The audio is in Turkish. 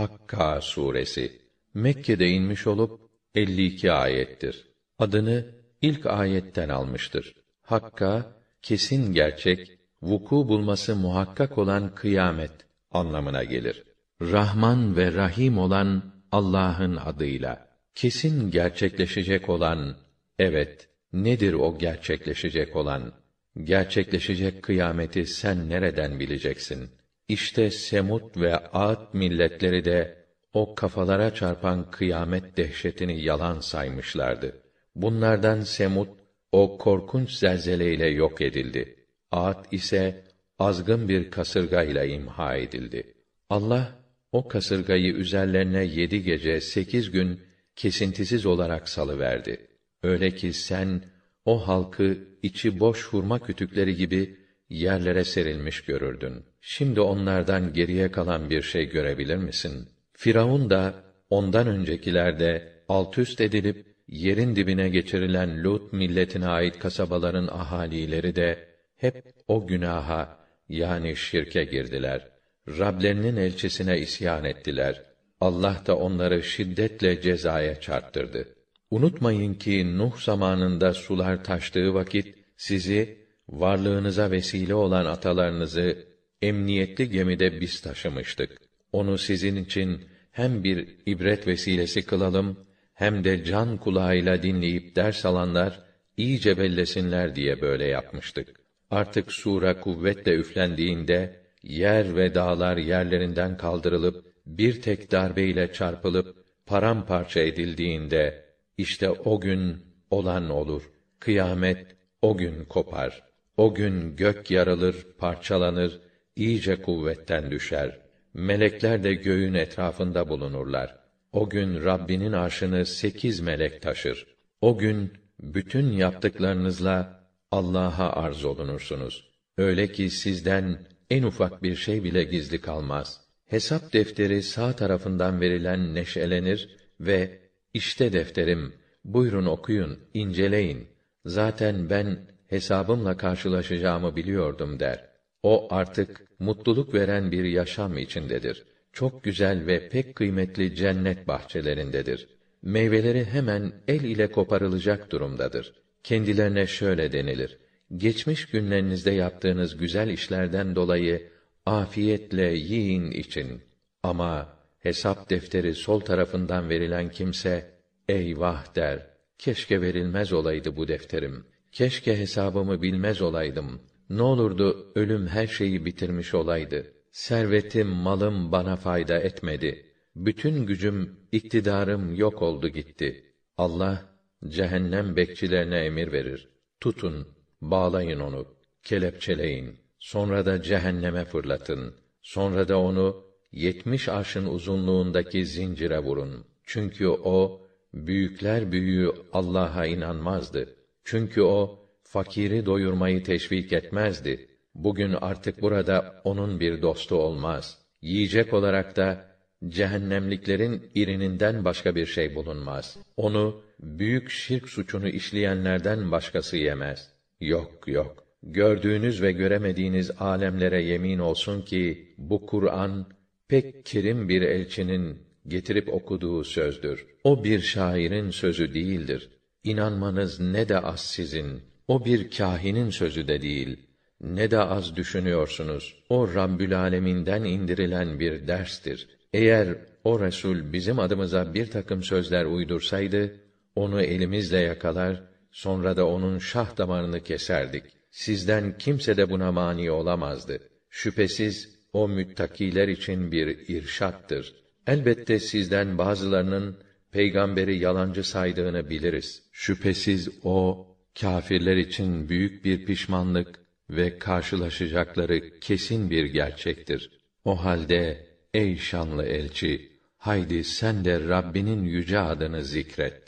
Hakka suresi Mekke'de inmiş olup 52 ayettir. Adını ilk ayetten almıştır. Hakka kesin gerçek, vuku bulması muhakkak olan kıyamet anlamına gelir. Rahman ve Rahim olan Allah'ın adıyla kesin gerçekleşecek olan evet nedir o gerçekleşecek olan gerçekleşecek kıyameti sen nereden bileceksin? İşte Semut ve Ad milletleri de o kafalara çarpan kıyamet dehşetini yalan saymışlardı. Bunlardan Semut o korkunç zelzeleyle yok edildi. Ad ise azgın bir kasırga ile imha edildi. Allah o kasırgayı üzerlerine yedi gece sekiz gün kesintisiz olarak salıverdi. Öyle ki sen o halkı içi boş hurma kütükleri gibi yerlere serilmiş görürdün. Şimdi onlardan geriye kalan bir şey görebilir misin? Firavun da ondan öncekiler de alt üst edilip yerin dibine geçirilen Lut milletine ait kasabaların ahalileri de hep o günaha yani şirke girdiler. Rablerinin elçisine isyan ettiler. Allah da onları şiddetle cezaya çarptırdı. Unutmayın ki Nuh zamanında sular taştığı vakit sizi varlığınıza vesile olan atalarınızı emniyetli gemide biz taşımıştık. Onu sizin için hem bir ibret vesilesi kılalım hem de can kulağıyla dinleyip ders alanlar iyice bellesinler diye böyle yapmıştık. Artık sura kuvvetle üflendiğinde yer ve dağlar yerlerinden kaldırılıp bir tek darbeyle çarpılıp paramparça edildiğinde işte o gün olan olur. Kıyamet o gün kopar. O gün gök yarılır, parçalanır, iyice kuvvetten düşer. Melekler de göğün etrafında bulunurlar. O gün Rabbinin arşını sekiz melek taşır. O gün bütün yaptıklarınızla Allah'a arz olunursunuz. Öyle ki sizden en ufak bir şey bile gizli kalmaz. Hesap defteri sağ tarafından verilen neşelenir ve işte defterim, buyurun okuyun, inceleyin. Zaten ben hesabımla karşılaşacağımı biliyordum der. O artık mutluluk veren bir yaşam içindedir. Çok güzel ve pek kıymetli cennet bahçelerindedir. Meyveleri hemen el ile koparılacak durumdadır. Kendilerine şöyle denilir: Geçmiş günlerinizde yaptığınız güzel işlerden dolayı afiyetle yiyin için. Ama hesap defteri sol tarafından verilen kimse eyvah der. Keşke verilmez olaydı bu defterim. Keşke hesabımı bilmez olaydım. Ne olurdu ölüm her şeyi bitirmiş olaydı. Servetim, malım bana fayda etmedi. Bütün gücüm, iktidarım yok oldu gitti. Allah cehennem bekçilerine emir verir. Tutun, bağlayın onu, kelepçeleyin. Sonra da cehenneme fırlatın. Sonra da onu yetmiş arşın uzunluğundaki zincire vurun. Çünkü o büyükler büyüğü Allah'a inanmazdı. Çünkü o fakiri doyurmayı teşvik etmezdi. Bugün artık burada onun bir dostu olmaz. Yiyecek olarak da cehennemliklerin irininden başka bir şey bulunmaz. Onu büyük şirk suçunu işleyenlerden başkası yemez. Yok yok. Gördüğünüz ve göremediğiniz alemlere yemin olsun ki bu Kur'an pek kerim bir elçinin getirip okuduğu sözdür. O bir şairin sözü değildir. İnanmanız ne de az sizin. O bir kâhinin sözü de değil. Ne de az düşünüyorsunuz. O Rabbül Alemin'den indirilen bir derstir. Eğer o Resul bizim adımıza bir takım sözler uydursaydı, onu elimizle yakalar, sonra da onun şah damarını keserdik. Sizden kimse de buna mani olamazdı. Şüphesiz o müttakiler için bir irşattır. Elbette sizden bazılarının peygamberi yalancı saydığını biliriz. Şüphesiz o kâfirler için büyük bir pişmanlık ve karşılaşacakları kesin bir gerçektir. O halde ey şanlı elçi, haydi sen de Rabbinin yüce adını zikret.